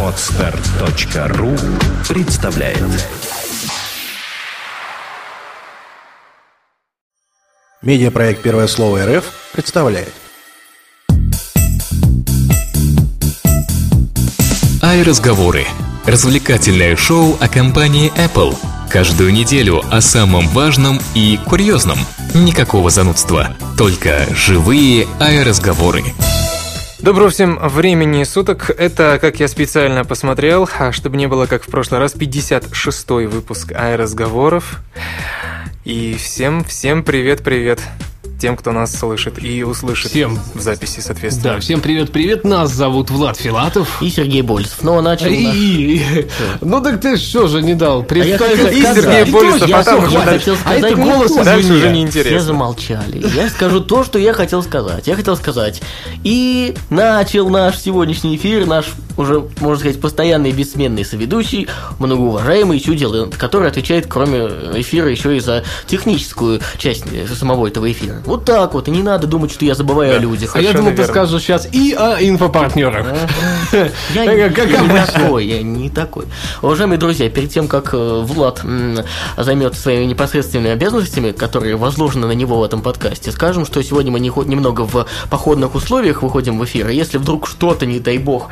Отстар.ру представляет Медиапроект «Первое слово РФ» представляет Ай-разговоры. Развлекательное шоу о компании Apple. Каждую неделю о самом важном и курьезном. Никакого занудства. Только живые ай-разговоры. Доброго всем времени суток. Это, как я специально посмотрел, а чтобы не было как в прошлый раз, 56-й выпуск ай-разговоров. И всем, всем привет-привет тем, кто нас слышит и услышит Всем. в записи, соответственно. Да, всем привет-привет, нас зовут Влад Филатов. И Сергей Больцев. Ну, а начал наш- И... Ну так ты что же не дал? А Представь- И сказать. Сергей И Болесов, а я там всё, уже хотел А это сказать, голос никто. Дальше уже Все неинтересно. замолчали. Я скажу то, что я хотел сказать. Я хотел сказать. И начал наш сегодняшний эфир, наш уже, можно сказать, постоянный бессменный соведущий, многоуважаемый Чудил, который отвечает, кроме эфира, еще и за техническую часть э, самого этого эфира. Вот так вот. И не надо думать, что я забываю о людях. А я думал, ты скажешь сейчас и о инфопартнерах. Я не, как я не обычно. такой, я не такой. Уважаемые друзья, перед тем, как э, Влад займется своими непосредственными обязанностями, которые возложены на него в этом подкасте, скажем, что сегодня мы не немного в походных условиях выходим в эфир, и если вдруг что-то, не дай бог,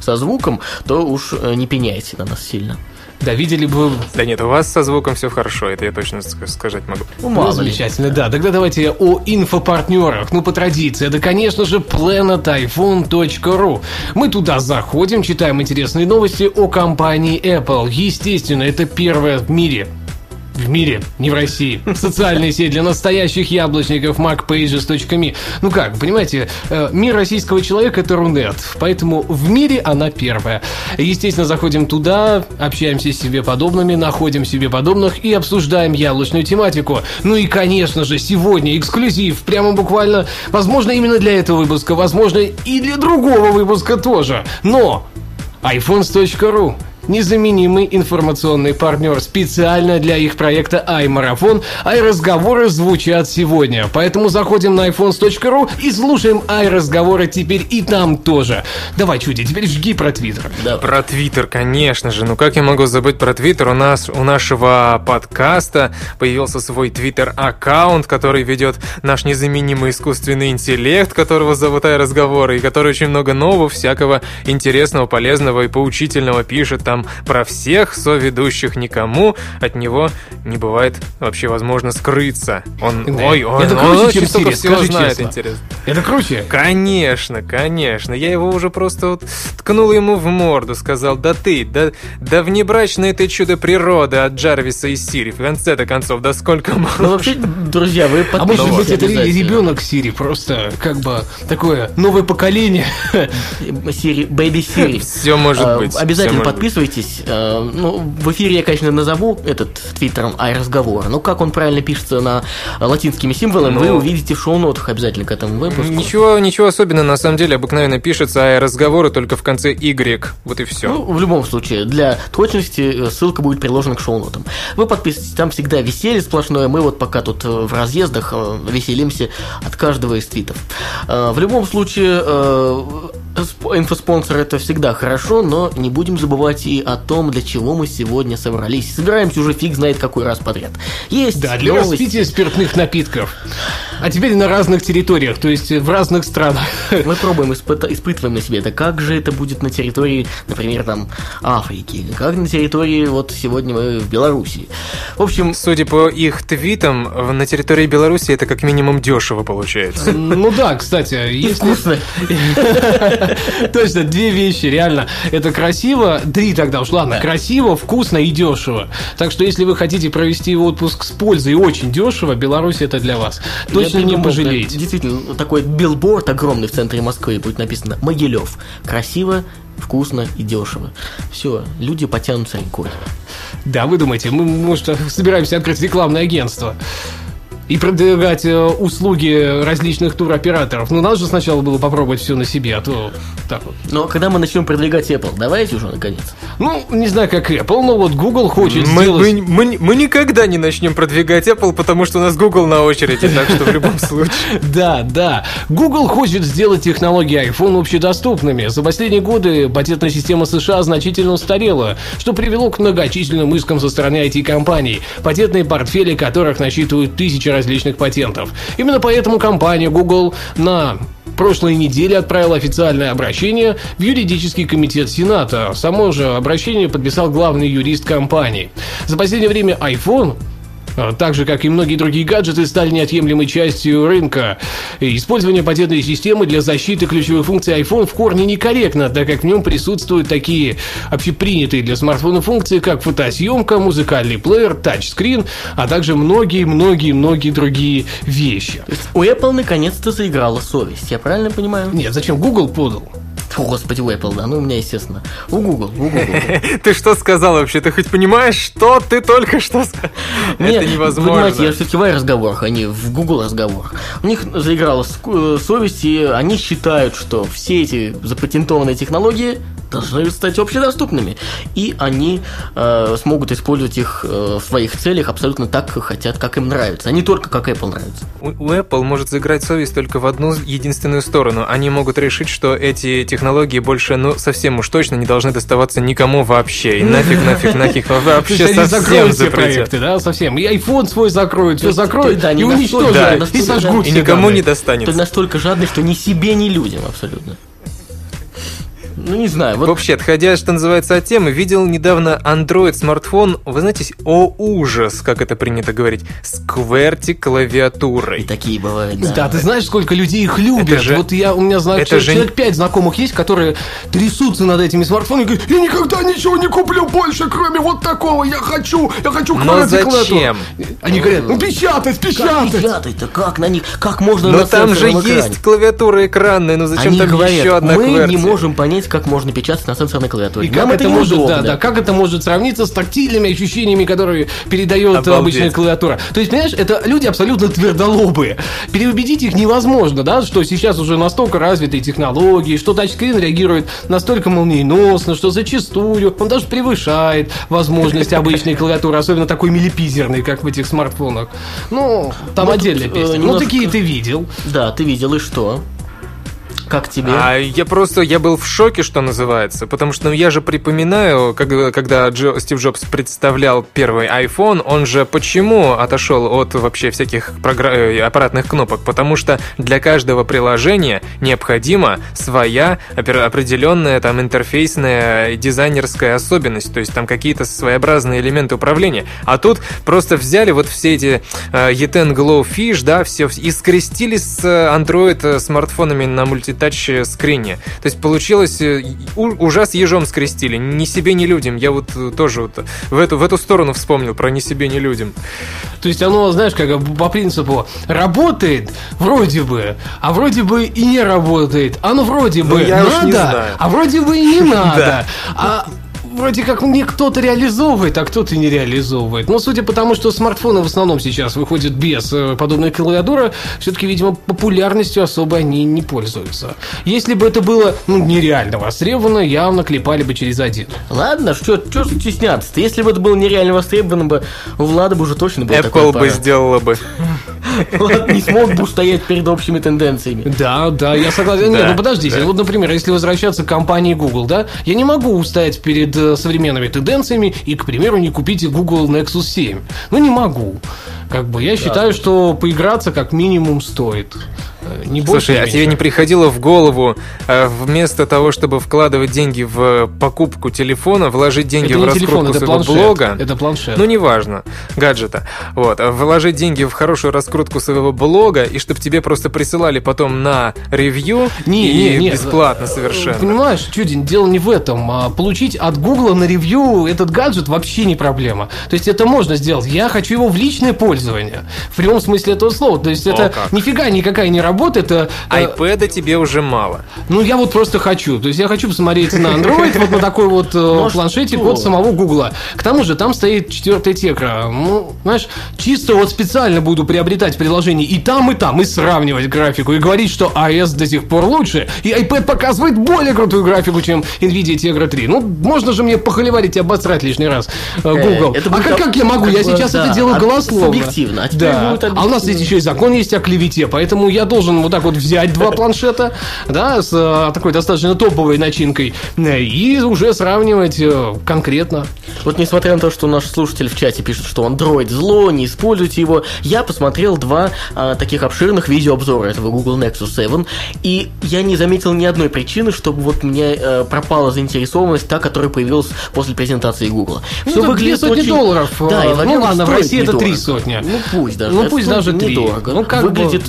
со звуком, то уж э, не пеняйте на нас сильно. Да, видели бы... Да нет, у вас со звуком все хорошо, это я точно ск- сказать могу. Ну, Ну, мало ли. замечательно, да. Тогда давайте о инфопартнерах. Ну, по традиции, это, конечно же, planetiphone.ru. Мы туда заходим, читаем интересные новости о компании Apple. Естественно, это первая в мире в мире, не в России. Социальная сеть для настоящих яблочников macpages.me. Ну как, понимаете, э, мир российского человека это Рунет, поэтому в мире она первая. Естественно, заходим туда, общаемся с себе подобными, находим себе подобных и обсуждаем яблочную тематику. Ну и, конечно же, сегодня эксклюзив, прямо буквально, возможно, именно для этого выпуска, возможно, и для другого выпуска тоже. Но iPhones.ru Незаменимый информационный партнер специально для их проекта iMarathon, ай-разговоры звучат сегодня. Поэтому заходим на iPhones.ru и слушаем ай-разговоры теперь и там тоже. Давай, Чуди, теперь жги про Твиттер. Да. Про Твиттер, конечно же. Ну как я могу забыть про Твиттер? У нас, у нашего подкаста появился свой Твиттер-аккаунт, который ведет наш незаменимый искусственный интеллект, которого зовут Ай-разговоры, и который очень много нового, всякого интересного, полезного и поучительного пишет там про всех соведущих никому. От него не бывает вообще возможно скрыться. Он, Да. ой, он, Это он круче, очень чем столько всего скажи знает честно. интересно. Это круче. Конечно, конечно. Я его уже просто вот ткнул ему в морду, сказал, да ты, да, да внебрачное ты чудо природы от Джарвиса и Сири. В конце-то концов, да сколько Ну, можно? вообще, друзья, вы А может подписывайтесь быть, это ребенок Сири, просто как бы такое новое поколение. Сири, Бэйби Сири. Все может Э, быть. Обязательно может быть. Подписывайтесь. Э, Ну, в эфире я, конечно, назову этот твиттером ай-разговор. Но как он правильно пишется на латинскими символами, Ну. вы увидите в шоу-нотах обязательно к этому выпуску. Ничего, ничего особенного, на самом деле, обыкновенно пишется, а разговоры только в конце Y. Вот и все. Ну, в любом случае, для точности э, ссылка будет приложена к шоу-нотам. Вы подписывайтесь, там всегда веселье сплошное. Мы вот пока тут э, в разъездах веселимся от каждого из твитов. В любом случае, инфоспонсор это всегда хорошо, но не будем забывать и о том, для чего мы сегодня собрались. Собираемся уже фиг знает какой раз подряд. Есть Да, для новости. распития спиртных напитков. А теперь на разных территориях, то есть в разных странах. Мы пробуем, испыта- испытываем на себе это. Как же это будет на территории, например, там, Африки? Как на территории, вот сегодня мы в Белоруссии? В общем, Судя по их твитам, на территории Беларуси это как минимум дешево получается. Ну да, кстати, если... вкусно. Точно, две вещи, реально. Это красиво, три тогда уж, ладно, красиво, вкусно и дешево. Так что если вы хотите провести отпуск с пользой и очень дешево, Беларусь это для вас. Точно Я не пожалеете. Действительно, такой билборд огромный в центре Москвы, будет написано «Могилев». Красиво, вкусно и дешево. Все, люди потянутся рекой. Да, вы думаете, мы, может, собираемся открыть рекламное агентство. И продвигать э, услуги различных туроператоров. Ну, надо же сначала было попробовать все на себе, а то так вот. Но когда мы начнем продвигать Apple, давайте уже наконец. Ну, не знаю, как Apple, но вот Google хочет Мы, сделать... мы, мы, мы никогда не начнем продвигать Apple, потому что у нас Google на очереди, так что в любом случае. Да, да. Google хочет сделать технологии iPhone общедоступными. За последние годы патентная система США значительно устарела, что привело к многочисленным искам со стороны IT-компаний, патентные портфели которых насчитывают тысячи различных патентов. Именно поэтому компания Google на прошлой неделе отправила официальное обращение в юридический комитет Сената. Само же обращение подписал главный юрист компании. За последнее время iPhone так же, как и многие другие гаджеты, стали неотъемлемой частью рынка. Использование патентной системы для защиты ключевых функций iPhone в корне некорректно, так как в нем присутствуют такие общепринятые для смартфона функции, как фотосъемка, музыкальный плеер, тачскрин, а также многие-многие-многие другие вещи. У Apple наконец-то заиграла совесть, я правильно понимаю? Нет, зачем Google подал? О, господи, у Apple, да, ну у меня, естественно. У Google, у Google. Ты что сказал вообще? Ты хоть понимаешь, что ты только что сказал? Это Понимаете, я невозможно. в разговорах, а не в Google разговорах. У них заиграла э, совесть, и они считают, что все эти запатентованные технологии должны стать общедоступными. И они э, смогут использовать их э, в своих целях абсолютно так, как хотят, как им нравится, а не только как Apple нравится. У у Apple может заиграть совесть только в одну единственную сторону. Они могут решить, что эти технологии больше, ну, совсем уж точно не должны доставаться никому вообще. И нафиг, нафиг, нафиг, То вообще есть они совсем запретят. проекты, да, совсем. И iPhone свой закроют, все закроют да, и уничтожат, и сожгут да. И никому данные. не достанется. есть настолько жадный, что ни себе, ни людям абсолютно. Ну, не знаю, вот Вообще, отходя, что называется, от темы, видел недавно Android смартфон, вы знаете, о ужас, как это принято говорить, с QWERTY и такие бывают, да. Да, ты знаешь, сколько людей их любят. Это же- вот я, у меня знаю, это человек, же- человек пять знакомых есть, которые трясутся над этими смартфонами и говорят, я никогда ничего не куплю больше, кроме вот такого, я хочу, я хочу Но QWERTY клавиатуру». зачем? Они говорят, ну печатать, Как печатать. печатать-то? Как на них? Как можно Но на там же экране? есть клавиатура экранная, ну зачем Они там говорят, еще одна мы QWERTY? не можем понять, как можно печатать на сенсорной клавиатуре. И Нам как это, это, может, да, да, как это может сравниться с тактильными ощущениями, которые передает Обалдеть. обычная клавиатура? То есть, понимаешь, это люди абсолютно твердолобые. Переубедить их невозможно, да, что сейчас уже настолько развитые технологии, что тачскрин реагирует настолько молниеносно, что зачастую он даже превышает возможности обычной клавиатуры, особенно такой милипизерной, как в этих смартфонах. Ну, там отдельная э, песня. Ну, такие ты видел. Да, ты видел, и что? Как тебе? А я просто, я был в шоке, что называется, потому что ну, я же припоминаю, как- когда Джо- Стив Джобс представлял первый iPhone, он же почему отошел от вообще всяких програ- э, аппаратных кнопок? Потому что для каждого приложения необходима своя определенная там интерфейсная дизайнерская особенность, то есть там какие-то своеобразные элементы управления. А тут просто взяли вот все эти э, E10 Glowfish, да, все и скрестили с э, Android э, смартфонами на мультитач скрине. То есть получилось э, ужас ежом скрестили, ни себе, ни людям. Я вот э, тоже вот в эту, в эту сторону вспомнил про ни себе, ни людям. То есть оно, знаешь, как по принципу работает вроде бы, а вроде бы и не работает. Оно вроде бы уж надо, а вроде бы и не надо. А вроде как мне кто-то реализовывает, а кто-то не реализовывает. Но судя по тому, что смартфоны в основном сейчас выходят без э, подобной клавиатуры, все-таки, видимо, популярностью особо они не пользуются. Если бы это было ну, нереально востребовано, явно клепали бы через один. Ладно, что что стесняться-то? Если бы это было нереально востребовано бы, у Влада бы уже точно был Apple бы сделала бы. Влад не смог бы устоять перед общими тенденциями. Да, да, я согласен. Нет, ну подождите, вот, например, если возвращаться к компании Google, да, я не могу устоять перед современными тенденциями и, к примеру, не купить Google Nexus 7. Ну, не могу. Как бы я считаю, что поиграться как минимум стоит. Э, Не Слушай, а тебе не приходило в голову э, вместо того, чтобы вкладывать деньги в покупку телефона, вложить деньги Это в раскрутку телефон, это своего планшет. блога? Это планшет. Ну, неважно, гаджета. Вот, а вложить деньги в хорошую раскрутку своего блога, и чтобы тебе просто присылали потом на ревью, Не, и не, не. бесплатно совершенно. Понимаешь, Чудин, дело не в этом. А Получить от Гугла на ревью этот гаджет вообще не проблема. То есть это можно сделать. Я хочу его в личное пользование. В прямом смысле этого слова. То есть это как. нифига никакая не работа работает. э, э, iPad тебе уже мало. Ну, я вот просто хочу. То есть я хочу посмотреть на Android, вот на такой вот э, а планшетик что? от самого Гугла. К тому же там стоит четвертая текра. Ну, знаешь, чисто вот специально буду приобретать приложение и там, и там, и сравнивать графику, и говорить, что iOS до сих пор лучше, и iPad показывает более крутую графику, чем NVIDIA Tegra 3. Ну, можно же мне похоливарить и обосрать лишний раз Google. это а как, как- я могу? Я сейчас это делаю а- голословно. субъективно, а А у нас есть еще и закон есть о клевете, поэтому я должен вот так вот взять два планшета, да, с э, такой достаточно топовой начинкой, э, и уже сравнивать э, конкретно. Вот несмотря на то, что наш слушатель в чате пишет, что Android зло, не используйте его, я посмотрел два а, таких обширных видеообзора этого Google Nexus 7, и я не заметил ни одной причины, чтобы вот мне э, пропала заинтересованность, та, которая появилась после презентации Google. Ну, Всё это выглядит сотни очень- долларов, Да, и, ну ладно, в России это три сотни. Ну пусть даже. Ну, пусть даже три. недорого. Ну, как бы Выглядит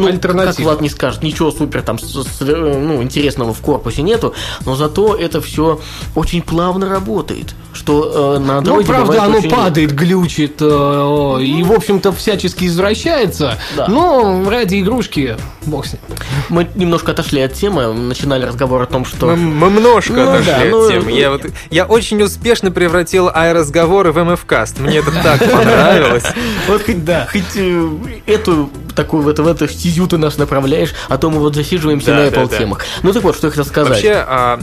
ну, альтернатива. как Влад не скажет, ничего супер там с- ну, интересного в корпусе нету, но зато это все очень плавно работает. Что э, на Android Ну, правда, оно очень- падает, глючит э, и, в общем-то, всячески извращается. Да. Но ради игрушки, бог с ним. Мы немножко отошли от темы, начинали разговор о том, что... Мы, мы немножко Ну отошли да, от ну, темы. Я, вот, я очень успешно превратил ай-разговоры в МФ-каст. Мне это так понравилось. Вот хоть, хоть э, эту такую вот в эту стезю ты нас направляешь, а то мы вот засиживаемся Да, на да, Apple да. темах. Ну так вот, что я хотел сказать. Вообще, а,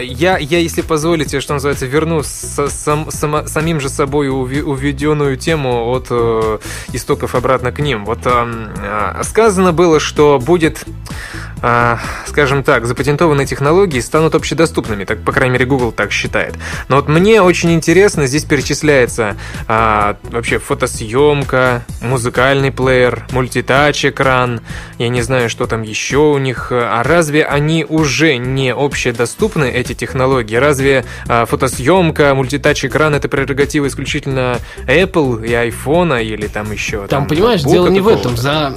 я, я, если позволите, что называется, верну сам- сама- самим же собой уведенную тему от э, истоков обратно к ним. Вот а, сказано было, что будет, скажем так, запатентованные технологии станут общедоступными, так, по крайней мере, Google так считает. Но вот мне очень интересно, здесь перечисляется а, вообще фотосъемка, музыкальный плеер, мультитач-экран, я не знаю, что там еще у них. А разве они уже не общедоступны, эти технологии? Разве а, фотосъемка, мультитач-экран это прерогатива исключительно Apple и iPhone или там еще? Там, понимаешь, ноутбука дело не в этом. За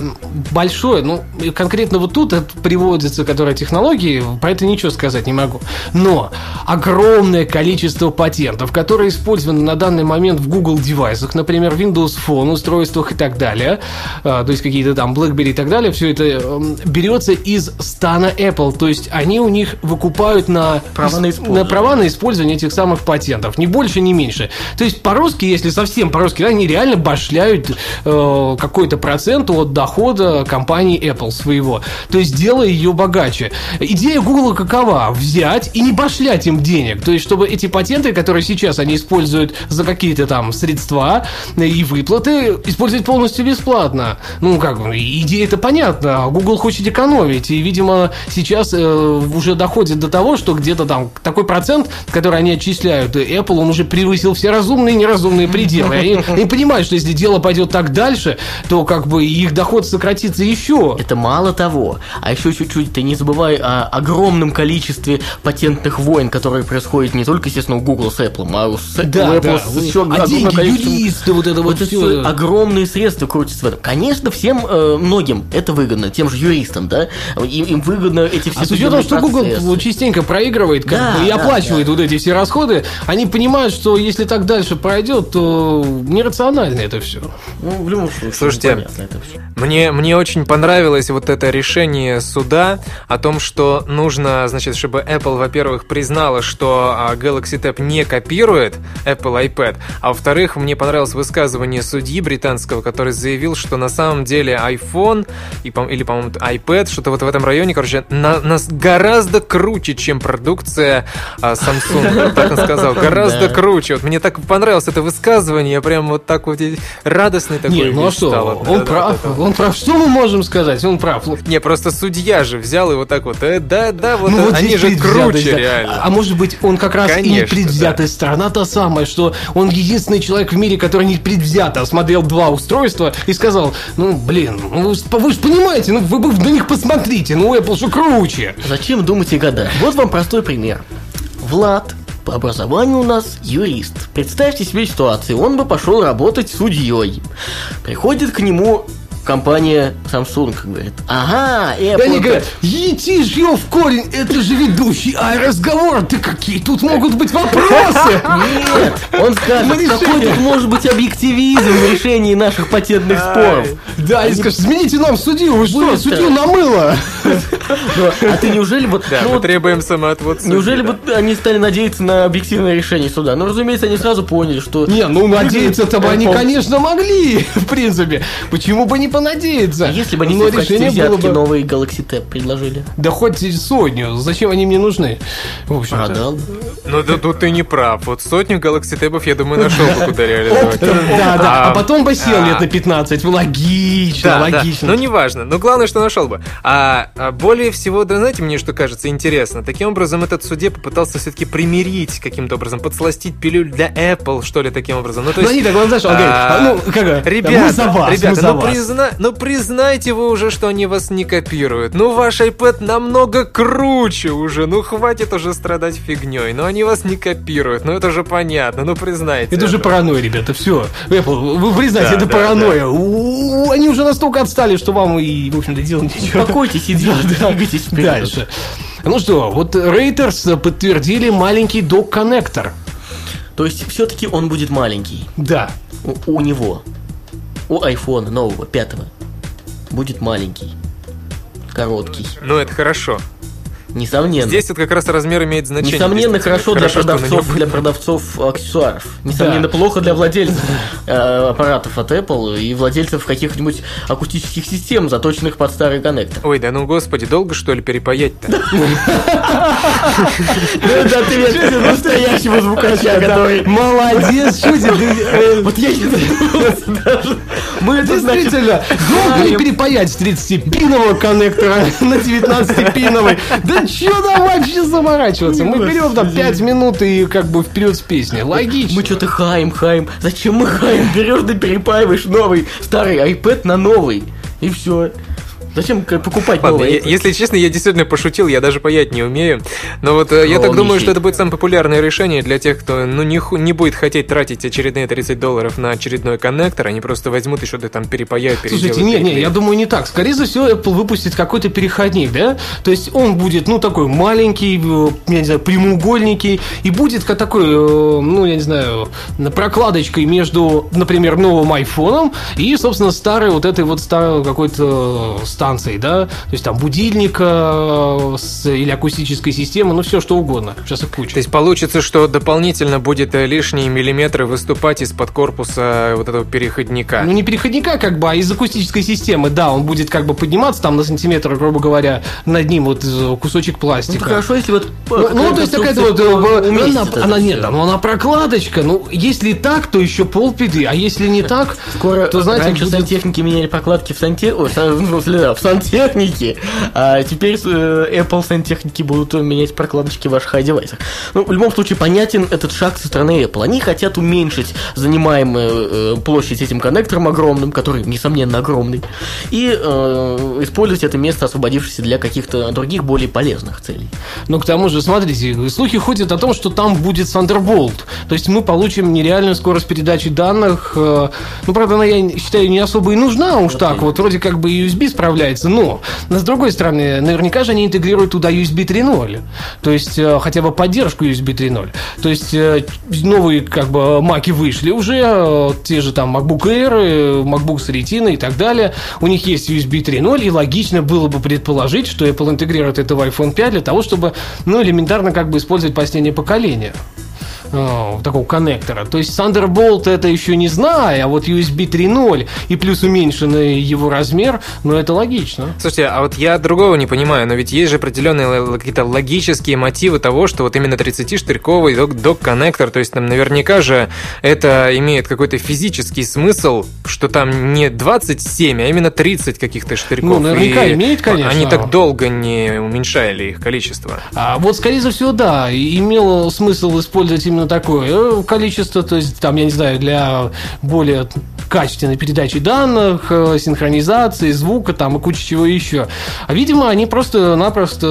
большое, ну, конкретно вот тут это приводится, которая технологии, про это ничего сказать не могу. Но огромное количество патентов, которые использованы на данный момент в Google девайсах, например, Windows Phone, устройствах и так далее, а, то есть какие-то там BlackBerry и так далее, все это эм, берется из стана Apple, то есть они у них выкупают на Права на на права на использование этих самых патентов, ни больше, ни меньше. То есть по-русски, если совсем по-русски, они реально башляют э, какой-то процент от дохода компании Apple своего. То есть делая ее богаче. Идея Google какова? Взять и не башлять им денег. То есть чтобы эти патенты, которые сейчас они используют за какие-то там средства и выплаты, использовать полностью бесплатно. Ну, как бы, идея это понятна. Google хочет экономить. И, видимо, сейчас э, уже доходит до того, что где-то там такой процент, который они отчисляют Apple, он уже превысил все разумные и неразумные пределы. Они, они понимают, что если дело пойдет так дальше, то как бы их доход сократится еще. Это мало того. А еще чуть-чуть ты не забывай о огромном количестве патентных войн, которые происходят не только, естественно, у Google с Apple, а у, с, Да, Apple да. с еще А деньги, количеством- юристы, вот это вот это всё. всё огромные средства крутятся в этом. Конечно, всем э, многим это выгодно, тем же юристам, да, им, им выгодно эти все А с учетом, судебные что Google частенько проигрывает как Да, бы, и да, оплачивает да. вот эти все расходы, они понимают, что если так дальше пройдет, то нерационально это все. Ну, в любом случае, Слушайте, это всё. Мне, мне очень понравилось вот это решение суда о том, что нужно, значит, чтобы Apple, во-первых, признала, что а, Galaxy Tab не копирует Apple iPad, а во-вторых, мне понравилось высказывание судьи британского, который заявил, что на самом деле iPhone и, или, по-моему, iPad, что-то вот в этом районе, короче, на, нас гораздо круче, чем продукция а, Samsung. Так он сказал, гораздо круче. Вот мне так понравилось это высказывание, я прям вот так вот радостный такой Не, ну а что, он прав, он прав. Что мы можем сказать? Он прав. Не, просто судья же взял и вот так вот, э, да, да, вот, Ну, вот они здесь же круче да. реально. А может быть, он как раз и не Конечно, предвзятая сторона та самая, что он единственный человек в мире, который не предвзято осмотрел два устройства и сказал, ну, блин, ну, вы, вы же понимаете, ну, вы бы на них посмотрите, ну, Apple же круче. Зачем думать и гадать? Вот вам простой пример. Влад по образованию у нас юрист. Представьте себе ситуацию, он бы пошел работать судьей. Приходит к нему компания Samsung говорит, ага, Apple... они говорят, ети ж ее в корень, это же ведущий ай-разговор, ты какие тут могут быть вопросы? Нет, он скажет, какой тут может быть объективизм в решении наших патентных споров. Да, и скажешь, замените нам судью, вы что, судью намыло? Ну, А ты неужели вот... Да, ну мы требуем самоотвод Неужели да. вот они стали надеяться на объективное решение суда? Ну, разумеется, они сразу поняли, что... Не, ну надеяться-то бы они, конечно, могли, в принципе. Почему бы не понадеяться? А Если бы они Но в качестве решение было взятки бы... новый Galaxy Tab предложили? Да хоть сотню, зачем они мне нужны? В общем-то. Продал. Ну, да, тут ты не прав. Вот сотню Galaxy Tab я думаю, нашел бы, куда реализовать. Да, да, а потом бы сел а, лет на 15. Логично, логично. Ну, неважно. Но главное, что нашел бы. А, а более всего, да знаете, мне что кажется интересно? Таким образом, этот судья попытался все-таки примирить каким-то образом, подсластить пилюль для Apple, что ли, таким образом. Ну, то Ну, есть... они так, он, знаешь, он говорит, а, а, ну, как Ребята, мы за вас, ребята, ну, вас. Призна- ну признайте вы уже, что они вас не копируют. Ну ваш iPad намного круче уже. Ну хватит уже страдать фигней. Ну они вас не копируют. Ну это же понятно. Ну признайте. Это уже паранойя, ребята, все. Apple, вы признайте, Да, это да, паранойя. У- Они уже настолько отстали, что вам и, в общем-то, делать нечего. Успокойтесь и двигайтесь вперед. Дальше. Ну что, вот Reuters подтвердили маленький док-коннектор. То есть, все-таки он будет маленький. Да. У, у него. У iPhone нового, пятого. Будет маленький. Короткий. Ну это хорошо. Несомненно. Здесь вот как раз размер имеет значение. Несомненно, действительно. хорошо для продавцов, для продавцов аксессуаров. Несомненно, Да. плохо для владельцев э, аппаратов от Apple и владельцев каких-ибудь акустических систем, заточенных под старый коннектор. Ой, да ну господи, долго что ли перепаять-то? Это ответ настоящего звукача, который... Молодец, чудик. Вот я. Мы это, Действительно, долго перепаять с 30-пинового коннектора на 19-пиновый? Да что там вообще заморачиваться? Мы берем там 5 минут и как бы вперед с песней. Логично. Мы что-то хаем, хаем. Зачем мы хаем? Берешь да перепаиваешь новый старый iPad на новый. И все. Зачем покупать Ладно, новый я- если честно, я действительно пошутил, я даже паять не умею. Но вот э, я так думаю, Скромничай. что это будет самое популярное решение для тех, кто ну не, не будет хотеть тратить очередные 30 долларов на очередной коннектор, они просто возьмут еще да там перепаяют, переделают. Слушайте, не, не, я думаю не так. Скорее всего, Apple выпустит какой-то переходник, да? То есть он будет, ну, такой маленький, э, я не знаю, прямоугольненький, и будет как такой, э, ну, я не знаю, на прокладочкой между, например, новым айфоном и, собственно, старой вот этой вот старой какой-то станцией, да? То есть там будильника с- или акустической системы, ну, все что угодно. Сейчас их куча. То есть получится, что дополнительно будет э, лишние миллиметры выступать из-под корпуса вот этого переходника. Ну, не переходника, как бы, а из акустической системы, да, он будет как бы подниматься там на сантиметр, грубо говоря, над ним вот э, кусочек Ну, пластика. хорошо, если вот... Ну, ну, то есть такая вот, э, она, она нет, ну, она прокладочка, ну, если так, то еще полбеды, а если не так, Скоро, то, знаете, раньше будет- сантехники меняли прокладки в, санте... Ой, в да, в сантехнике, а теперь э, Apple сантехники будут менять прокладочки в ваших iDevice. Ну, в любом случае, понятен этот шаг со стороны Apple. Они хотят уменьшить занимаемую э, площадь этим коннектором огромным, который, несомненно, огромный, и э, использовать это место, освободившееся для каких-то других, более полезных целей. Ну, к тому же, смотрите, слухи ходят о том, что там будет Thunderbolt. То есть мы получим нереальную скорость передачи данных. Ну, правда, она, я считаю, не особо и нужна уж так. Вот вроде как бы USB справляется. Но, но с другой стороны, наверняка же они интегрируют туда USB 3.0. То есть э, хотя бы поддержку USB 3.0. То есть э, новые как бы маки вышли уже, э, те же там MacBook Air, MacBook с Retina и так далее. У них есть USB 3.0, и логично было бы предположить, что Apple интегрирует это в iPhone 5 для того, чтобы, ну, элементарно как бы использовать последнее поколение э, такого коннектора. То есть Thunderbolt это еще не знаю, а вот USB 3.0 и плюс уменьшенный его размер, ну это логично. Слушайте, а вот я другого не понимаю, но ведь есть же определенные какие-то логические мотивы того, что вот именно 30-штырьковый док- док-коннектор, то есть там наверняка же это имеет какой-то физический смысл, что там не 27, а именно 30 каких-то штырьков. Ну, наверняка И имеет, конечно. Они так долго не уменьшали их количество. А вот, скорее всего, да, имело смысл использовать именно такое э, количество, то есть, там, я не знаю, для более качественной передачей данных, э, синхронизации, звука там и куча чего еще. А, видимо, они просто-напросто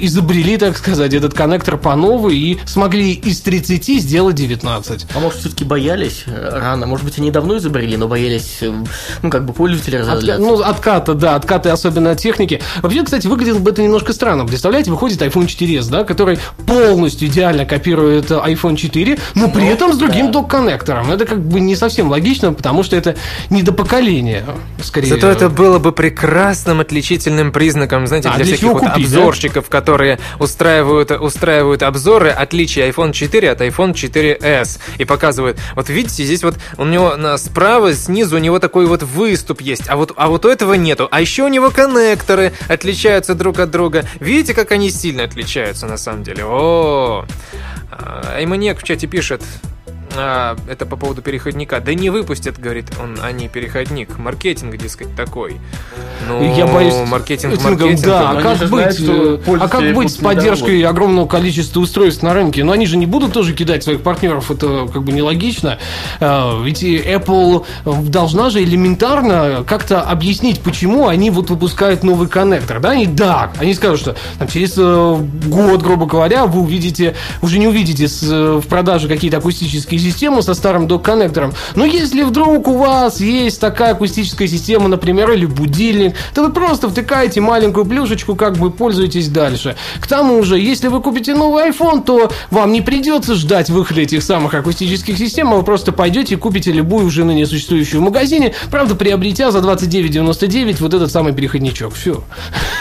изобрели, так сказать, этот коннектор по новой и смогли из 30 сделать 19. А может, все-таки боялись рано? Может быть, они давно изобрели, но боялись, э, ну, как бы пользователя разозлятся? ну, отката, да, откаты, особенно от техники. Вообще, кстати, выглядело бы это немножко странно. Представляете, выходит iPhone 4s, да, который полностью идеально копирует iPhone 4, но при Ну, этом с другим да. док-коннектором. Это как бы не совсем логично, потому что это не до поколения, скорее. Зато это было бы прекрасным отличительным признаком, знаете, А, для, для всяких вот купить, да? обзорщиков, которые устраивают, устраивают обзоры отличия iPhone 4 от iPhone 4s и показывают. Вот видите, здесь вот у него справа, снизу у него такой вот выступ есть, а вот, а вот у этого нету. А еще у него коннекторы отличаются друг от друга. Видите, как они сильно отличаются на самом деле? О, Айманьяк в чате пишет, а, это по поводу переходника. Да не выпустят, говорит он, они переходник. Маркетинг, дескать, такой. Ну, Я боюсь, маркетинг этим, маркетингом. Да, а как быть? знают, что э, А как быть с поддержкой огромного количества устройств на рынке? Но они же не будут тоже кидать своих партнеров, это как бы нелогично. А, Ведь и Apple должна же элементарно как-то объяснить, почему они вот выпускают новый коннектор. Да, они, да, они скажут, что там, через э, год, грубо говоря, вы увидите, уже не увидите э, в продаже какие-то акустические системы со старым док-коннектором. Но если вдруг у вас есть такая акустическая система, например, или будильник, то вы просто втыкаете маленькую плюшечку, как бы пользуетесь дальше. К тому же, если вы купите новый iPhone, то вам не придется ждать выхода этих самых акустических систем, а вы просто пойдете и купите любую уже ныне существующую в магазине, правда, приобретя за 29,99 вот этот самый переходничок. Все.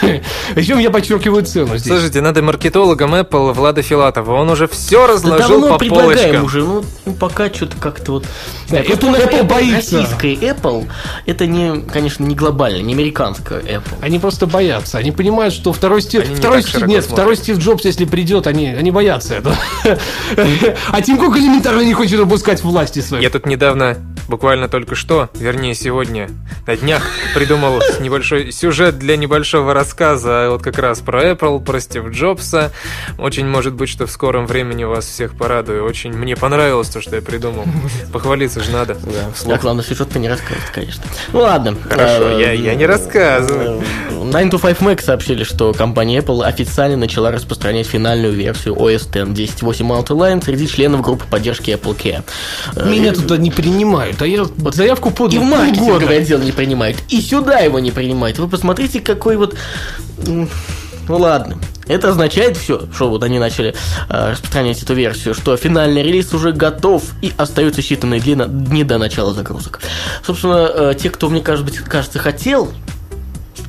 Причем я подчеркиваю цену здесь. Слушайте, надо маркетологом Apple Влада Филатова. Он уже все Да разложил давно по полочкам. уже, ну, ну, пока что-то как-то вот... Да, Apple- Apple, Apple боится. Российская Apple, это не, конечно, не глобальная, не американская Apple. Они просто боятся. Они понимают, что второй Стив... Они не второй так Стив... Нет, смотрят. второй Стив Джобс, если придет, они, они боятся этого. А Тим Кук элементарно не хочет опускать власти своей. Я тут недавно, буквально только что, вернее сегодня, на днях, придумал небольшой сюжет для небольшого рассказа вот как раз про Apple, про Стив Джобса. Очень может быть, что в скором времени вас всех порадую. Очень мне понравилось то, что я придумал. Похвалиться же надо. Да, главное, сюжет-то не рассказывать, конечно. Ну ладно. Хорошо, Э, я- я не рассказываю. э, 9 to 5 Mac сообщили, что компания Apple официально начала распространять финальную версию OS X 10.8 Multiline среди членов группы поддержки Apple Care. Э, Меня и- туда не принимают, а я заявку И подал в маркетинговый отдел не принимает, и сюда его не принимает. Вы посмотрите, какой вот... Ну ладно. Это означает все, что вот они начали э, распространять эту версию, что финальный релиз уже готов и остаются считанные дни, дни до начала загрузок. Собственно, э, те, кто, мне кажется, кажется, хотел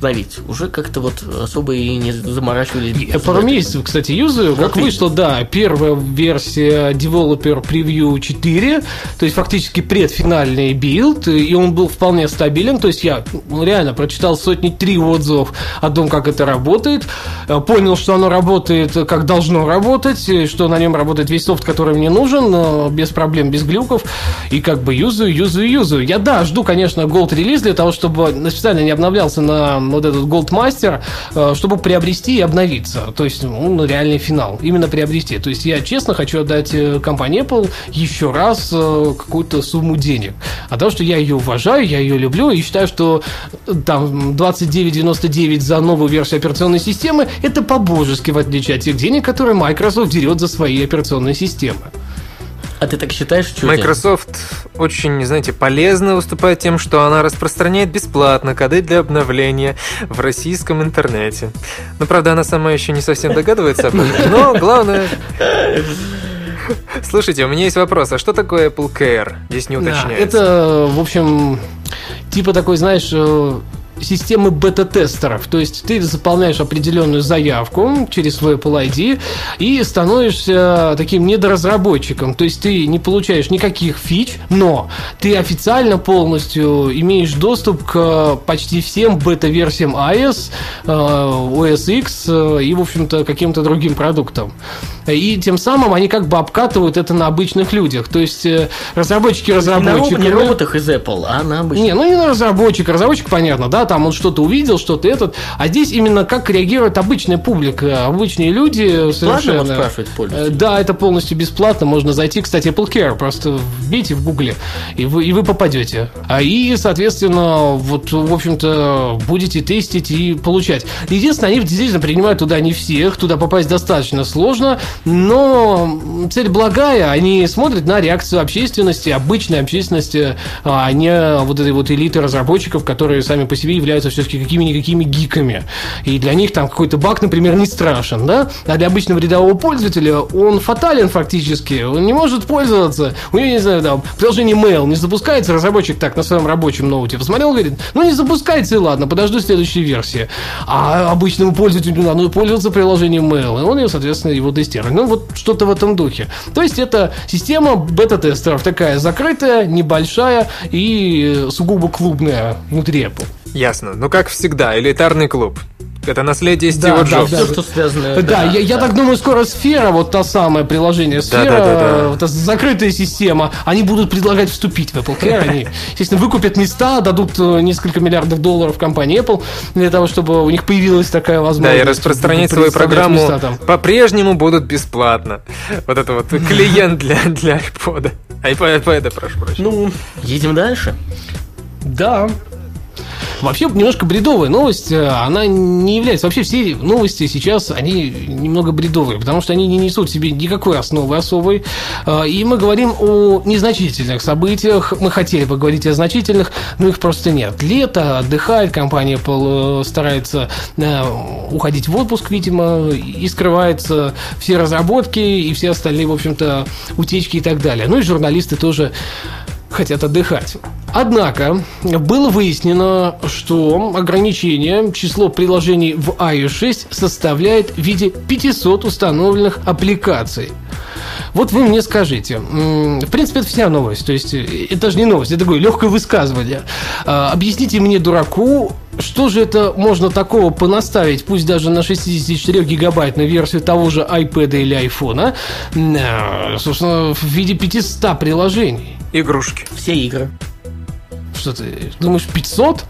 установить, уже как-то вот особо и не заморачивались. Я пару месяцев, кстати, юзаю. Как Вот вышла, да, первая версия Developer Preview 4, то есть фактически предфинальный билд, и он был вполне стабилен. То есть я ну, реально прочитал сотни три отзывов о том, как это работает, э, понял, что оно работает э, как должно работать, что на нем работает весь софт, который мне нужен, э, без проблем, без глюков, и как бы юзаю, юзаю, юзаю. Я, да, жду, конечно, Gold релиз для того, чтобы специально не обновлялся на вот этот Master, э, чтобы приобрести и обновиться. То есть, ну, реальный финал. Именно приобрести. То есть, я честно хочу отдать э, компании Apple еще раз э, какую-то сумму денег. А то, что я ее уважаю, я ее люблю и считаю, что там 29,99 за новую версию операционной системы это по-божески, в отличие от тех денег, которые Microsoft дерет за свои операционные системы. А ты так считаешь, что Microsoft очень, знаете, полезно выступает тем, что она распространяет бесплатно коды для обновления в российском интернете. Ну, правда, она сама еще не совсем догадывается об этом, но главное... Слушайте, у меня есть вопрос, а что такое Apple Care? Здесь не Да, уточняется. это, в общем, типа такой, знаешь, э, системы бета-тестеров. То есть ты заполняешь определенную заявку через свой Apple ID и становишься таким недоразработчиком. То есть ты не получаешь никаких фич, но ты официально полностью имеешь доступ к почти всем бета-версиям iOS, э, OS X э, и, в общем-то, каким-то другим продуктам. И тем самым они как бы обкатывают это на обычных людях. То есть э, разработчики Не на роботах из Apple, а на обычных. Не, ну не на разработчик. Разработчик, понятно, да, да, там он что-то увидел, что-то этот, а здесь именно как реагирует обычная публика, обычные люди совершенно. Ладно, спрашивает пользователь. Э, Да, это полностью бесплатно, можно зайти, кстати, Apple Care, просто вбейте в гугле, и вы, и вы попадете. А и, соответственно, вот, в общем-то, будете тестить и получать. Единственное, они действительно принимают туда не всех, туда попасть достаточно сложно, но цель благая, они смотрят на реакцию общественности, обычной общественности, а не вот этой вот элиты разработчиков, которые сами по себе являются все-таки какими-никакими гиками. И для них там какой-то баг, например, не страшен, да? А для обычного рядового пользователя он фатален фактически, он не может пользоваться, у него, не знаю, там, приложение Mail не запускается, разработчик так на своем рабочем ноуте посмотрел, говорит, ну не запускается, и ладно, подожду следующей версии. А обычному пользователю надо пользоваться приложением Mail, и он, ее, соответственно, его тестирует. Ну, вот что-то в этом духе. То есть, это система бета-тестеров, такая закрытая, небольшая и сугубо клубная внутри Apple. Ясно. Ну, как всегда, элитарный клуб. Это наследие Да, Стива да, Джобса. да. Все, что связано... Да, я, я так думаю, скоро сфера, вот та самая приложение сфера, Да-да-да-да. вот эта закрытая система, они будут предлагать вступить в Apple Care. Они, естественно, выкупят места, дадут э, несколько миллиардов долларов компании Apple для того, чтобы у них появилась такая Да, возможность. и распространять свою программу по-прежнему будут бесплатно. Вот это вот клиент для, для iPod. iPad, прошу прощения. Ну, едем дальше. Да. Вообще, немножко бредовая новость, э, она не является... Вообще, все новости сейчас, они немного бредовые, потому что они не несут в себе никакой основы особой. Э, И мы говорим о незначительных событиях. Мы хотели поговорить о значительных, но их просто нет. Лето, отдыхает, компания э, старается уходить в отпуск, видимо, и скрывается все разработки и все остальные, в общем-то, утечки и так далее. Ну и журналисты тоже хотят отдыхать. Однако было выяснено, что ограничение число приложений в iOS 6 составляет в виде 500 установленных аппликаций. Вот вы мне скажите, в принципе, это вся новость, то есть э, это даже не новость, это такое легкое высказывание. А, Объясните мне, дураку, что же это можно такого понаставить, пусть даже на 64-гигабайтную версию того же iPad или iPhone, а, собственно, в виде 500 приложений? Игрушки. Все игры. Что ты думаешь, 500?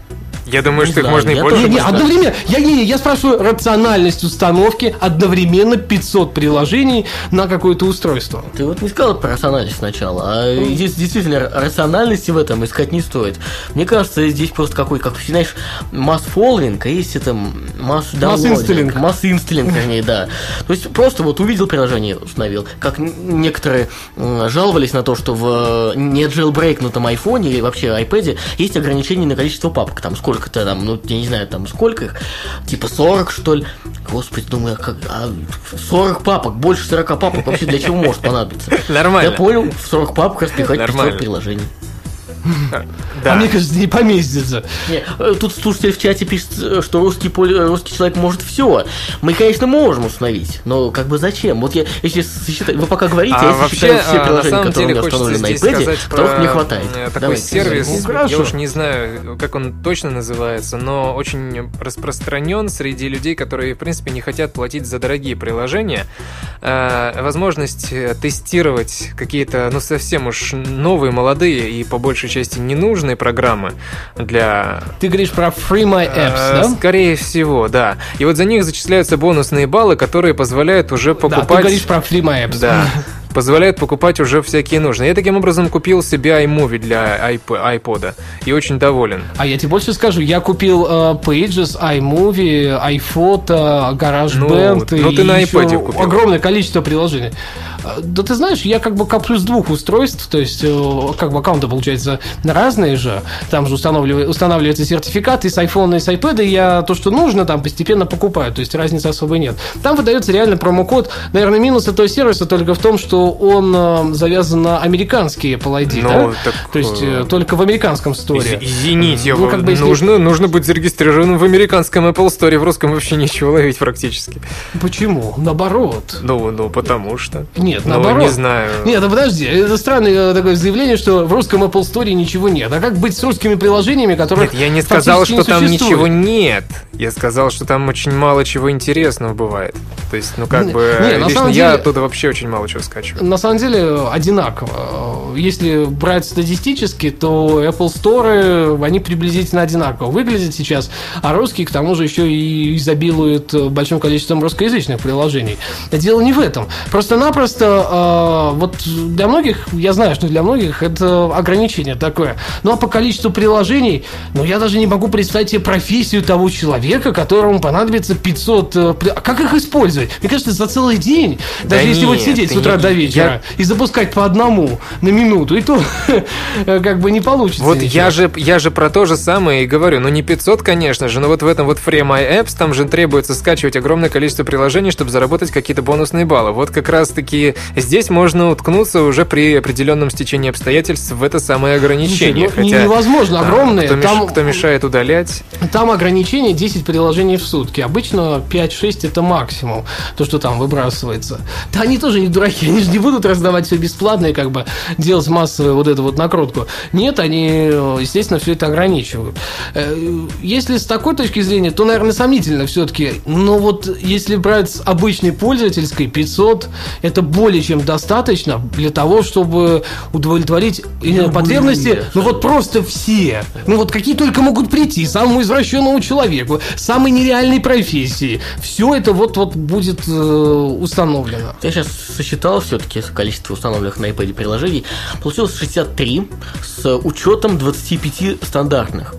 Я думаю, Не что их знаю, можно и больше. Не, не, одновременно. Я, не, я спрашиваю рациональность установки одновременно 500 приложений на какое-то устройство. Ты вот не сказал про рациональность сначала, а здесь действительно рациональности в этом искать не стоит. Мне кажется, здесь просто какой, как ты знаешь, масс фоллинг, а есть это масс инстиллинг. Масс инстиллинг, вернее, да. То есть просто вот увидел приложение, установил. Как некоторые жаловались на то, что в э, не jailbreakнутом айфоне или вообще iPad есть ограничение на количество папок. Там сколько-то там, ну, я не знаю, там сколько их, типа 40, что ли. Господи, думаю, а как, а 40 папок, больше 40 папок вообще для чего может понадобиться? Нормально. Я понял, в 40 папок распихать 500 Нормально. приложений. Да. А мне кажется, не поместится. Не, э, тут слушатель в чате пишет, э, что русский, поле- русский человек может все. Мы, конечно, можем установить, но как бы зачем? Вот я, если сосчитать, вы пока говорите, А я если вообще, считаю все на приложения, самом которые у меня установлены на iPad, которых про не хватает. э, такой Давайте, сервис, ну, я уж не знаю, как он точно называется, но очень распространен среди людей, которые, в принципе, не хотят платить за дорогие приложения. Э, Возможность э, тестировать какие-то, ну, совсем уж новые, молодые и, по большей части, ненужные программы для Ты говоришь про Free My Apps, Э, да? Скорее всего, да. И вот за них зачисляются бонусные баллы, которые позволяют уже Да, покупать... ты говоришь про Free My Apps. Да. Позволяют покупать уже всякие нужные. Я таким образом купил себе iMovie для iP- iPod и очень доволен. А я тебе больше скажу, я купил э, Pages, iMovie, iPhoto, GarageBand Ну, ну, и ты на iPad купил. огромное количество приложений. Э, Да ты знаешь, я как бы коплю с двух устройств, то есть э, как бы аккаунты, получается, разные же. Там же устанавливается, устанавливается сертификат и с iPhone, и с iPad, и я то, что нужно, там постепенно покупаю, то есть разницы особой нет. Там выдается реально промокод. Наверное, минус этого сервиса только в том, что он э, завязан на американские Apple ID, Ну, да? так, То есть э, только в американском сторе. Из- Извините, Ну, как бы если- нужно, нужно быть зарегистрированным в американском Apple Store, в русском вообще ничего ловить практически. Почему? Наоборот. Ну, ну, потому что. Нет, Ну, наоборот. не знаю. Нет, а подожди, это странное э, такое заявление, что в русском Apple Store ничего нет. А как быть с русскими приложениями, которые Нет, я не сказал, что там существуют? ничего нет. Я сказал, что там очень мало чего интересного бывает. То есть, ну как Не- бы, не, лично самом я деле- оттуда вообще очень мало чего скачу. на самом деле одинаково. Если брать статистически, то Apple Store, они приблизительно одинаково выглядят сейчас, а русские, к тому же, еще и изобилуют большим количеством русскоязычных приложений. Дело не в этом. Просто-напросто, э, вот для многих, я знаю, что для многих это ограничение такое. Ну, а по количеству приложений, ну, я даже не могу представить себе профессию того человека, которому понадобится 500... Э, как их использовать? Мне кажется, за целый день, Да даже если вот нет, сидеть с утра не- до вечера я- и запускать по одному на минуту, и то как бы не получится Вот ничего. я же, я же про то же самое и говорю. Ну, не 500, конечно же, но вот в этом вот Free My Apps там же требуется скачивать огромное количество приложений, чтобы заработать какие-то бонусные баллы. Вот как раз-таки здесь можно уткнуться уже при определенном стечении обстоятельств в это самое ограничение. Слушай, ну, Хотя, невозможно, огромное. Кто, меш- Там- кто мешает удалять? Там ограничение 10 приложений в сутки. Обычно 5-6 это максимум, то, что там выбрасывается. Да они тоже не дураки, они же не будут раздавать все бесплатно и как бы делать массовую вот эту вот накрутку. Нет, они, естественно, все это ограничивают. Э, Если с такой точки зрения, то, наверное, сомнительно все-таки. Но вот если брать с обычной пользовательской, 500 это более чем достаточно для того, чтобы удовлетворить э, потребности, ну вот просто все. Ну вот какие только могут прийти, самому извращенному человеку, самой нереальной профессии. Все это вот-вот будет э, установлено. Я сейчас сосчитал все-таки количество установленных на iPad приложений. Получилось 63 с учетом 25 стандартных.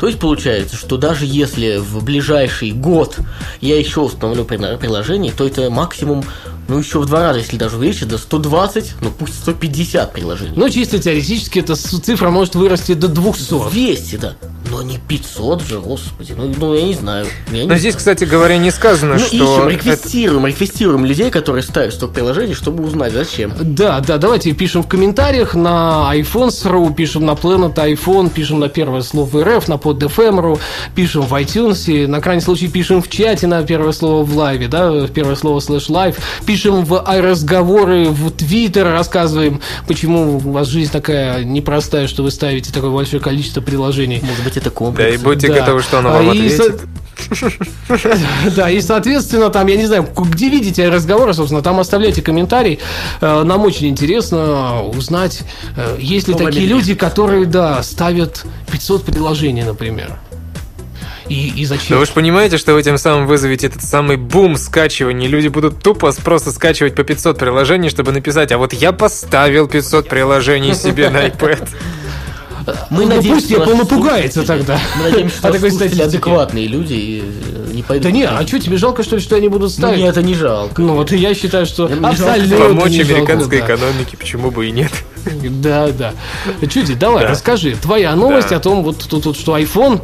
То есть получается, что даже если в ближайший год я еще установлю при- приложений, то это максимум, ну еще в два раза, если даже увеличить, до 120, ну пусть 150 приложений. Но чисто теоретически эта цифра может вырасти до 200. 200, да. Но не 500 же, господи. Ну, ну, я не знаю. Я не Но здесь, знаю. кстати говоря, не сказано, Ну, что... ищем, это- реквестируем, реквестируем людей, которые ставят сток приложений, чтобы узнать, зачем. Да, да, давайте пишем в комментариях на iPhones.ru, пишем на Planet iPhone, пишем на первое слово РФ, на PodFM.ru, пишем в iTunes, и на крайний случай пишем в чате на первое слово в live е, да, первое слово слэш live, пишем в разговоры в Твиттер, рассказываем, почему у вас жизнь такая непростая, что вы ставите такое большое количество приложений. Может быть, это Да, комплекс. и будьте Да. готовы, что оно А, вам и ответит. Да, и, соответственно, там, я не знаю, где видите разговоры, собственно, там оставляйте комментарий. Э, Нам очень интересно узнать, э, есть ли такие люди, которые, да, ставят 500 приложений, например. И, и Да зачем? вы же понимаете, что вы тем самым вызовете этот самый бум скачиваний. Люди будут тупо просто скачивать по 500 приложений, чтобы написать, а вот я поставил 500 наши себе на iPad. Мы Ну, надеемся, пусть что Apple наши напугается тогда. Мы надеемся, что наши такой слушатели адекватные люди и э, не пойдут. Да не, а что, тебе жалко, что ли, что они будут Ну, ставить? мне это не жалко. Ну, вот и я считаю, что Мне абсолютно Помочь не жалко, американской да. экономике, почему бы и нет. Да, да. Чуди, давай, Да. расскажи. Твоя новость Да. о том, вот тут, вот, что iPhone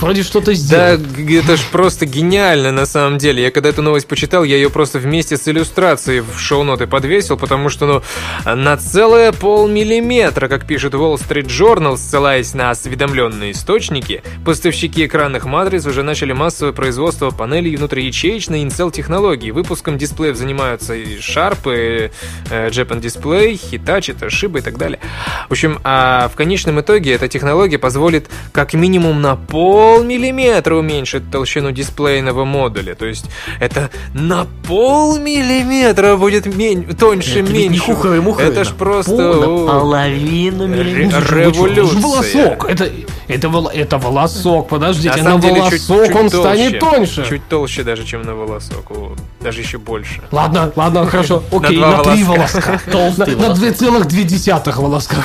вроде что-то Да, сделал. г- это ж просто гениально на самом деле. Я когда эту новость почитал, я ее просто вместе с иллюстрацией в шоу-ноты подвесил, потому что, ну, на целое полмиллиметра, как пишет Wall Street Journal, ссылаясь на осведомленные источники, поставщики экранных матриц уже начали массовое производство панелей внутриячеечной Intel технологии. Выпуском дисплеев занимаются и Sharp, и э, Japan Display, Hitachi, Toshiba и так далее. В общем, а в конечном итоге эта технология позволит как минимум на полмиллиметра уменьшить толщину дисплейного модуля. То есть это на полмиллиметра будет мень- тоньше, Это меньше. не хухры мухры. это ж просто... о, половину миллиметра. Ре- революция. Волосок. Это, это, вол- это волосок. Подождите, На на, самом деле, чуть- волосок чуть он толще. станет тоньше. Чуть толще даже, чем на волосок. даже еще больше. Ладно, ладно, хорошо. Окей, два на, три волоска. Толстый На волосок. 2,2 волоска.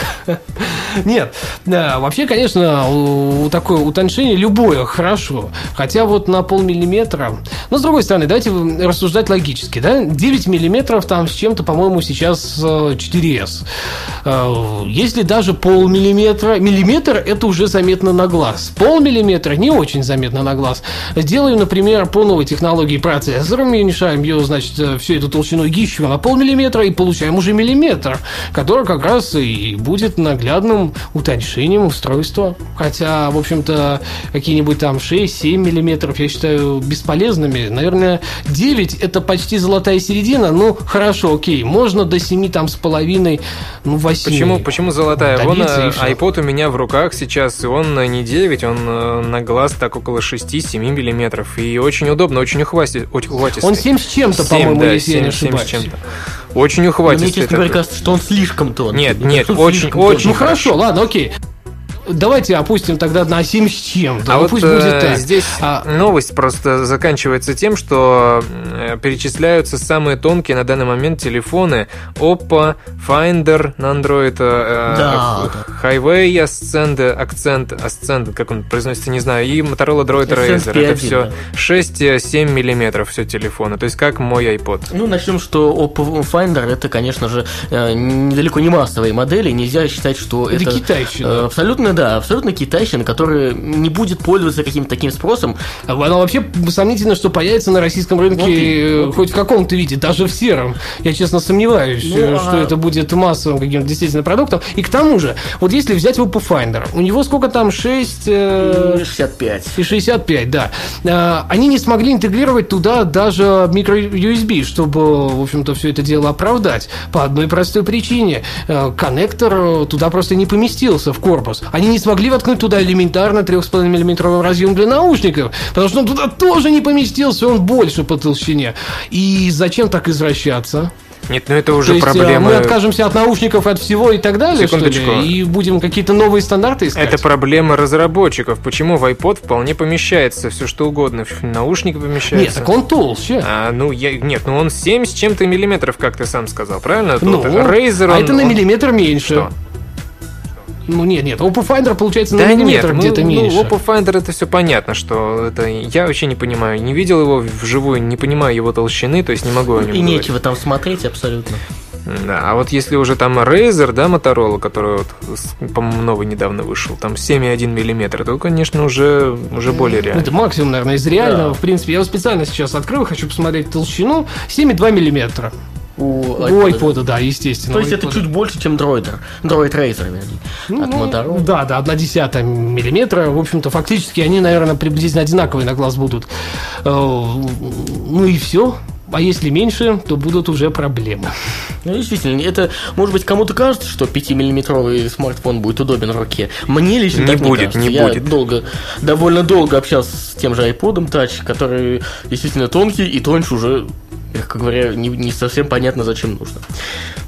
Нет, да, вообще, конечно, у, у такое утончение любое хорошо. Хотя вот на полмиллиметра... Но, с другой стороны, давайте рассуждать логически. Да? 9 миллиметров там с чем-то, по-моему, сейчас э, 4S. Э, Если даже полмиллиметра... Миллиметр – это уже заметно на глаз. Полмиллиметра не очень заметно на глаз. Сделаем, например, по новой технологии процессора, уменьшаем ее, значит, э, всю эту толщину еще на полмиллиметра и получаем уже миллиметр, который как раз и будет наглядным утоньшением устройства. Хотя, в общем-то, какие-нибудь там 6-7 миллиметров я считаю бесполезными. Наверное, 9 это почти золотая середина. Ну, хорошо, окей, можно до 7 там с половиной, ну, 8. Почему, почему золотая? Вон Добиться и э, iPod у меня в руках сейчас, и он э, не 9, он э, на глаз так около 6-7 миллиметров. И очень удобно, очень ухвати- очень ухватистый. Он 7 с чем-то, Семь, по-моему, да, если я не семь- семь с ошибаюсь. чем-то. очень Мне, ухватистый. честно говоря, кажется, что он слишком тонкий. Нет, Мне нет, очень, очень Ну хорошо, ладно, окей. Давайте опустим тогда на 7 с чем-то. А Ну, вот пусть э, будет так. здесь А, новость просто заканчивается тем, что э, перечисляются самые тонкие на данный момент телефоны Oppo, Finder на Android, э, Да, э, Highway, Ascend, Accent, Ascend, как он произносится, не знаю, и Motorola Droid Razer. Это P1, все да. 6-7 миллиметров все телефоны, то есть как мой iPod. Ну, начнем, что Oppo Finder это, конечно же, э, недалеко не массовые модели. Нельзя считать, что Это это... китайщина. э, Абсолютно, да, абсолютно китайщина, которая не будет пользоваться каким-то таким спросом. Оно вообще сомнительно, что появится на российском рынке Вот и- э, вот хоть в каком-то виде, даже в сером. Я, честно, сомневаюсь, Ну, э, а- что это будет массовым каким-то действительно продуктом. И к тому же, вот если взять Oppo Finder, у него сколько там, 6... э, 65. И 65, да. А, Они не смогли интегрировать туда даже микро-USB, чтобы, в общем-то, все это дело оправдать. По одной простой причине. Э, Коннектор э, туда просто не поместился в корпус. Они не смогли воткнуть туда элементарно 3,5 мм разъем для наушников, потому что он туда тоже не поместился, он больше по толщине. И зачем так извращаться? Нет, ну это уже То есть э, проблема. мы откажемся от наушников, от всего и так далее, что ли? Секундочку. И будем какие-то новые стандарты искать? Это проблема разработчиков. Почему в iPod вполне помещается все что угодно? В наушники помещается. Нет, так он толще. А, ну, я, нет, ну он 7 с чем-то миллиметров, как ты сам сказал, правильно? Ну, Razer, а он- это на он- миллиметр меньше. Что? Ну нет, нет, Oppo Finder получается на Да нет, миллиметр ну, где-то ну, меньше. Oppo Finder это все понятно, что это я вообще не понимаю. Не видел его вживую, не понимаю его толщины, то есть не могу о нем И говорить. нечего там смотреть абсолютно. Да, а вот если уже там Razer, да, Motorola, который, вот, по-моему, новый недавно вышел, там 7,1 миллиметра, то, конечно, уже, уже более Ну, реально. Это максимум, наверное, из реального. Да. В принципе, я его специально сейчас открыл, хочу посмотреть толщину. 7,2 миллиметра. У У iPod. iPod, да, естественно. То есть это iPod. чуть больше, чем Droid. Droid Razer, вернее. Ну, от ну, Motorola. Да, да, одна десятая миллиметра. В общем-то, фактически они, наверное, приблизительно одинаковые на глаз будут. Э, Ну и все. А если меньше, то будут уже проблемы. Ну, действительно, это, может быть, кому-то кажется, что 5-миллиметровый смартфон будет удобен в руке. Мне лично Не так будет, кажется. не Я будет. долго, довольно долго общался с тем же iPod Touch, который действительно тонкий и тоньше уже, мягко говоря, не, не совсем понятно, зачем нужно.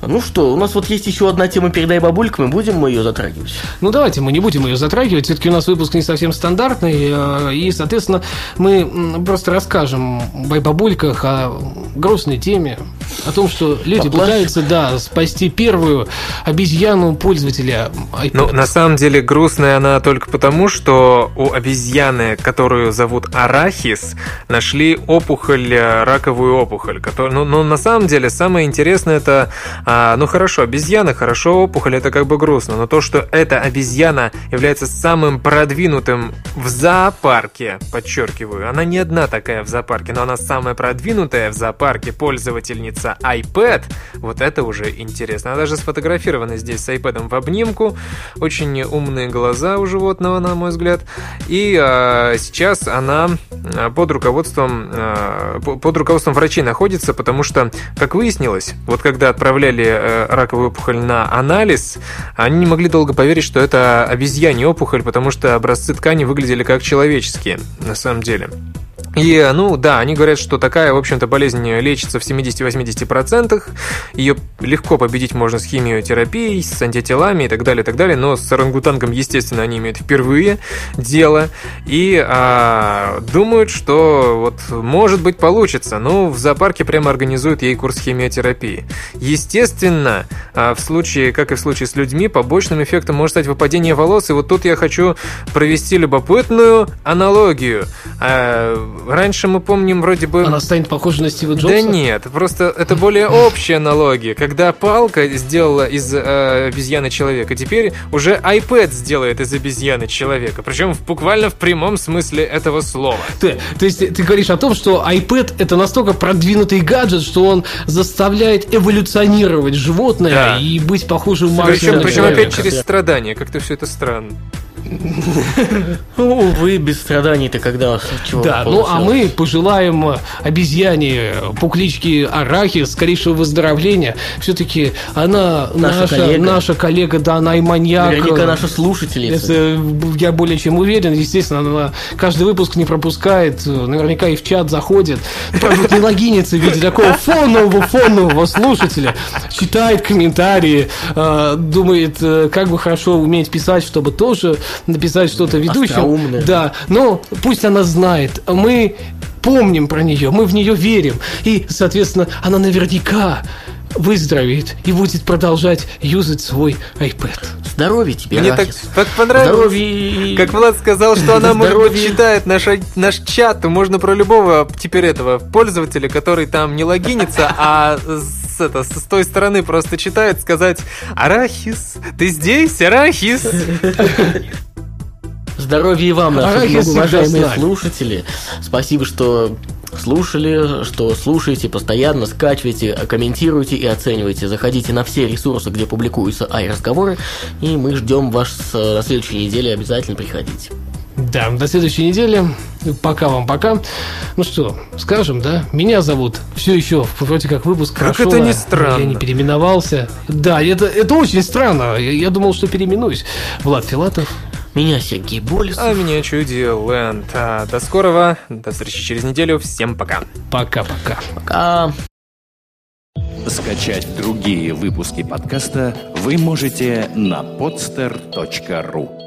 Ну что, у нас вот есть еще одна тема «Передай бабулькам», и будем мы ее затрагивать. Ну, давайте мы не будем ее затрагивать. Все-таки у нас выпуск не совсем стандартный. э, И, соответственно, мы просто расскажем в бабульках о грустной теме. О том, что люди Поплачем. пытаются, да, спасти первую обезьяну пользователя iPad. Ну, на самом деле, грустная она только потому, что у обезьяны, которую зовут Арахис, нашли опухоль, э, раковую опухоль. Которая, ну, ну, на самом деле, самое интересное это, а, ну, хорошо, обезьяна, хорошо, опухоль, это как бы грустно, но то, что эта обезьяна является самым продвинутым в зоопарке, подчеркиваю, она не одна такая в зоопарке, но она самая продвинутая в зоопарке пользовательница iPad, вот это уже интересно. Она даже сфотографирована здесь с iPad в обнимку, очень умные глаза у животного, на мой взгляд, и а, сейчас она а, под руководством а, по- под руководством врачей находится, потому что, как выяснилось, вот когда отправляли э, раковую опухоль на анализ, они не могли долго поверить, что это обезьянья опухоль, потому что образцы ткани выглядели как человеческие, на самом деле. И, ну, да, они говорят, что такая, в общем-то, болезнь лечится в 70-80%. Ее легко победить можно с химиотерапией, с антителами и так далее, и так далее. Но с орангутангом, естественно, они имеют впервые дело. И а, думают, что вот, может быть, получится. Но в зоопарке прямо организуют ей курс химиотерапии. Естественно, а, в случае, как и в случае с людьми, побочным эффектом может стать выпадение волос. И вот тут я хочу провести любопытную аналогию. Раньше мы помним вроде бы... Она станет похожа на Стива Джобса? Да нет, просто это более общая аналогия. Когда палка сделала из э, обезьяны человека, теперь уже iPad сделает из обезьяны человека. Причем в, буквально в прямом смысле этого слова. Ты, то есть ты говоришь о том, что iPad это настолько продвинутый гаджет, что он заставляет эволюционировать животное Да. и быть похожим Причем- Причем, на причем человека. опять через страдания. Как-то все это странно. Увы, без страданий-то когда чего Да, ну а мы пожелаем обезьяне по кличке Арахис скорейшего выздоровления. Все-таки она Наша наша, коллега. наша коллега, да, она и маньяк. Наверняка наша слушательница. Это я более чем уверен. Естественно, она каждый выпуск не пропускает. Наверняка и в чат заходит. Ну, Правда, не логинится в виде такого фонового, фонового слушателя. Читает комментарии, э, думает, э, как бы хорошо уметь писать, чтобы тоже написать что-то ведущим. Остроумное. Да, но пусть она знает. Мы помним про нее, мы в нее верим. И, соответственно, она наверняка выздоровеет и будет продолжать юзать свой iPad. Здоровья тебе, Мне так, Арахис. так понравилось. Здоровья. Как Влад сказал, что она, может быть, читает наш, наш чат, то можно про любого теперь этого пользователя, который там не логинится, а с, это, с той стороны просто читает, сказать «Арахис, ты здесь, Арахис?» Здоровья и вам, наши нами. слушатели. Спасибо, что слушали, что слушаете постоянно, скачиваете, комментируете и оцениваете. Заходите на все ресурсы, где публикуются ай-разговоры, и мы ждем вас э, на следующей неделе. Обязательно приходите. Да, до следующей недели. Пока вам пока. Ну что, скажем, да? Меня зовут все еще, вроде как выпуск Как прошел, это не странно. Я не переименовался. Да, это, это очень странно. Я, я думал, что переименуюсь. Влад Филатов. Меня Сергей Болесов. А меня чуди Лэнд. А, до скорого, до встречи через неделю. Всем пока. Пока-пока. Пока. Скачать другие выпуски подкаста вы можете на podster.ru